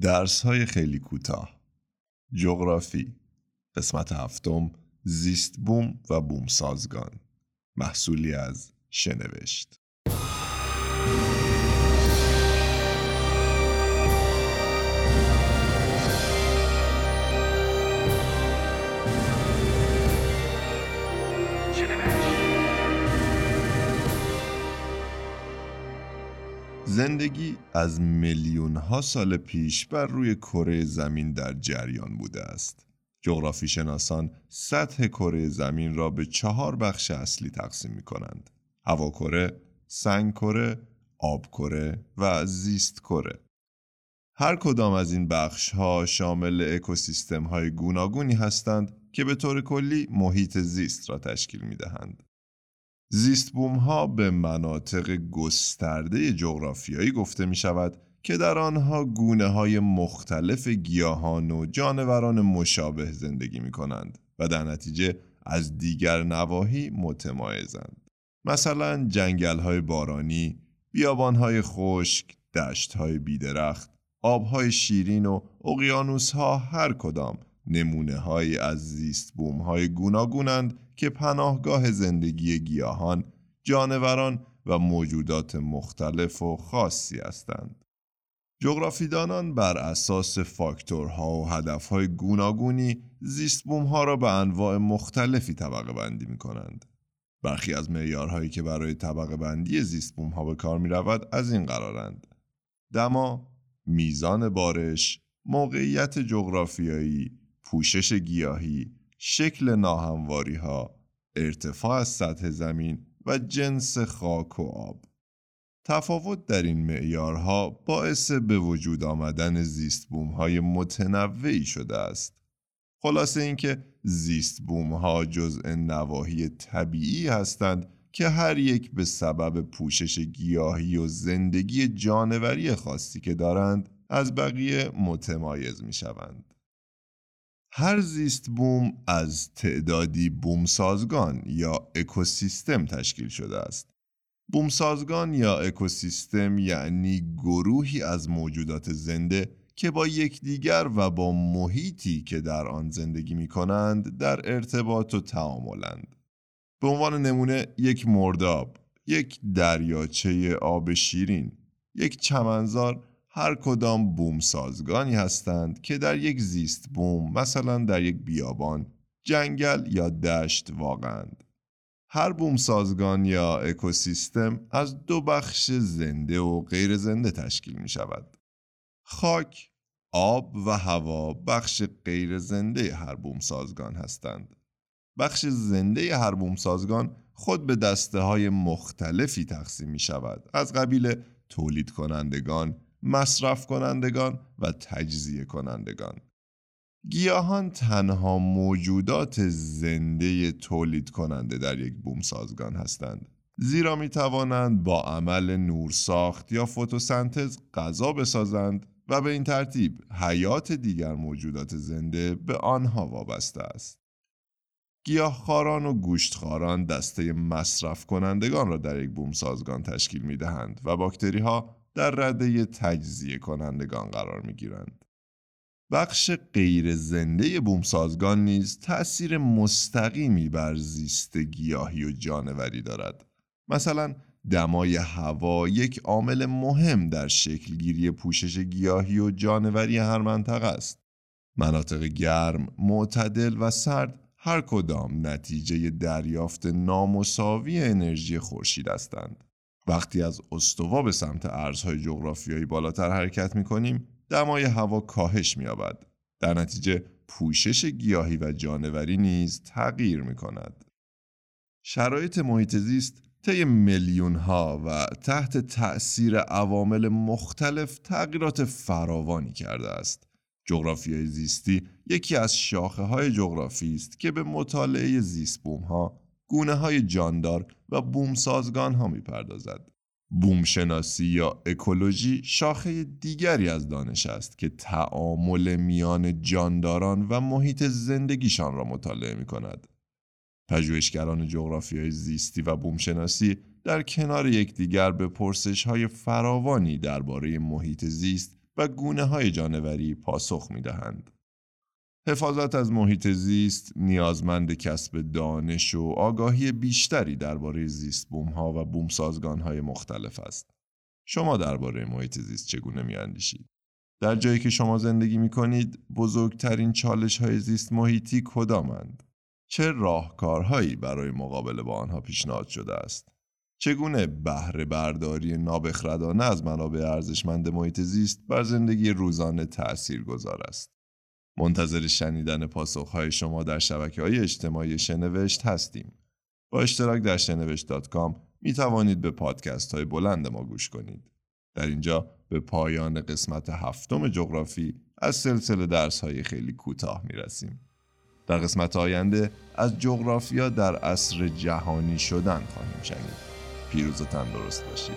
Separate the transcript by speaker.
Speaker 1: درس های خیلی کوتاه. جغرافی قسمت هفتم زیست بوم و بوم سازگان محصولی از شنوشت. زندگی از میلیون ها سال پیش بر روی کره زمین در جریان بوده است. جغرافی شناسان سطح کره زمین را به چهار بخش اصلی تقسیم می کنند. هواکره، سنگ کره، آب کره و زیست کره. هر کدام از این بخش ها شامل اکوسیستم های گوناگونی هستند که به طور کلی محیط زیست را تشکیل می دهند. زیست بوم ها به مناطق گسترده جغرافیایی گفته می شود که در آنها گونه های مختلف گیاهان و جانوران مشابه زندگی می کنند و در نتیجه از دیگر نواحی متمایزند. مثلا جنگل های بارانی، بیابان های خشک، دشت های بیدرخت، آب های شیرین و اقیانوس ها هر کدام نمونه های از زیست بوم های گوناگونند که پناهگاه زندگی گیاهان، جانوران و موجودات مختلف و خاصی هستند. جغرافیدانان بر اساس فاکتورها و هدفهای گوناگونی زیستبوم ها را به انواع مختلفی طبقه بندی می کنند. برخی از معیارهایی که برای طبقه بندی زیستبوم ها به کار می رود از این قرارند. دما، میزان بارش، موقعیت جغرافیایی، پوشش گیاهی، شکل ناهمواری ها، ارتفاع از سطح زمین و جنس خاک و آب. تفاوت در این معیارها باعث به وجود آمدن زیست بوم های متنوعی شده است. خلاصه اینکه زیست بوم ها جزء نواحی طبیعی هستند که هر یک به سبب پوشش گیاهی و زندگی جانوری خاصی که دارند از بقیه متمایز می شوند. هر زیست بوم از تعدادی بومسازگان یا اکوسیستم تشکیل شده است. بومسازگان یا اکوسیستم یعنی گروهی از موجودات زنده که با یکدیگر و با محیطی که در آن زندگی می کنند در ارتباط و تعاملند. به عنوان نمونه یک مرداب، یک دریاچه آب شیرین، یک چمنزار هر کدام بوم سازگانی هستند که در یک زیست بوم مثلا در یک بیابان جنگل یا دشت واقعند. هر بوم سازگان یا اکوسیستم از دو بخش زنده و غیر زنده تشکیل می شود. خاک آب و هوا بخش غیر زنده هر بوم سازگان هستند. بخش زنده هر بوم سازگان خود به دسته های مختلفی تقسیم می شود. از قبیل تولید کنندگان مصرف کنندگان و تجزیه کنندگان گیاهان تنها موجودات زنده تولید کننده در یک بوم سازگان هستند زیرا می توانند با عمل نورساخت یا فتوسنتز غذا بسازند و به این ترتیب حیات دیگر موجودات زنده به آنها وابسته است. گیاهخواران و گوشتخواران دسته مصرف کنندگان را در یک بوم سازگان تشکیل می دهند و باکتری ها در رده تجزیه کنندگان قرار می گیرند. بخش غیر زنده بومسازگان نیز تأثیر مستقیمی بر زیست گیاهی و جانوری دارد. مثلا دمای هوا یک عامل مهم در شکلگیری پوشش گیاهی و جانوری هر منطقه است. مناطق گرم، معتدل و سرد هر کدام نتیجه دریافت نامساوی انرژی خورشید هستند. وقتی از استوا به سمت ارزهای جغرافیایی بالاتر حرکت می کنیم دمای هوا کاهش می آبد. در نتیجه پوشش گیاهی و جانوری نیز تغییر می کند. شرایط محیط زیست طی میلیون ها و تحت تأثیر عوامل مختلف تغییرات فراوانی کرده است. جغرافیای زیستی یکی از شاخه های جغرافی است که به مطالعه زیست بوم ها گونه های جاندار و بوم سازگان ها می پردازد. بوم شناسی یا اکولوژی شاخه دیگری از دانش است که تعامل میان جانداران و محیط زندگیشان را مطالعه می کند. پژوهشگران جغرافیای زیستی و بومشناسی در کنار یکدیگر به پرسش های فراوانی درباره محیط زیست و گونه های جانوری پاسخ می دهند. حفاظت از محیط زیست نیازمند کسب دانش و آگاهی بیشتری درباره زیست بوم ها و بوم سازگان های مختلف است. شما درباره محیط زیست چگونه می اندیشید؟ در جایی که شما زندگی می کنید بزرگترین چالش های زیست محیطی کدامند؟ چه راهکارهایی برای مقابله با آنها پیشنهاد شده است؟ چگونه بهره برداری نابخردانه از منابع ارزشمند محیط زیست بر زندگی روزانه تأثیر گذار است؟ منتظر شنیدن پاسخهای شما در شبکه های اجتماعی شنوشت هستیم. با اشتراک در شنوشت.com می توانید به پادکست های بلند ما گوش کنید. در اینجا به پایان قسمت هفتم جغرافی از سلسله درس های خیلی کوتاه می رسیم. در قسمت آینده از جغرافیا در عصر جهانی شدن خواهیم شنید. پیروز و تندرست باشید.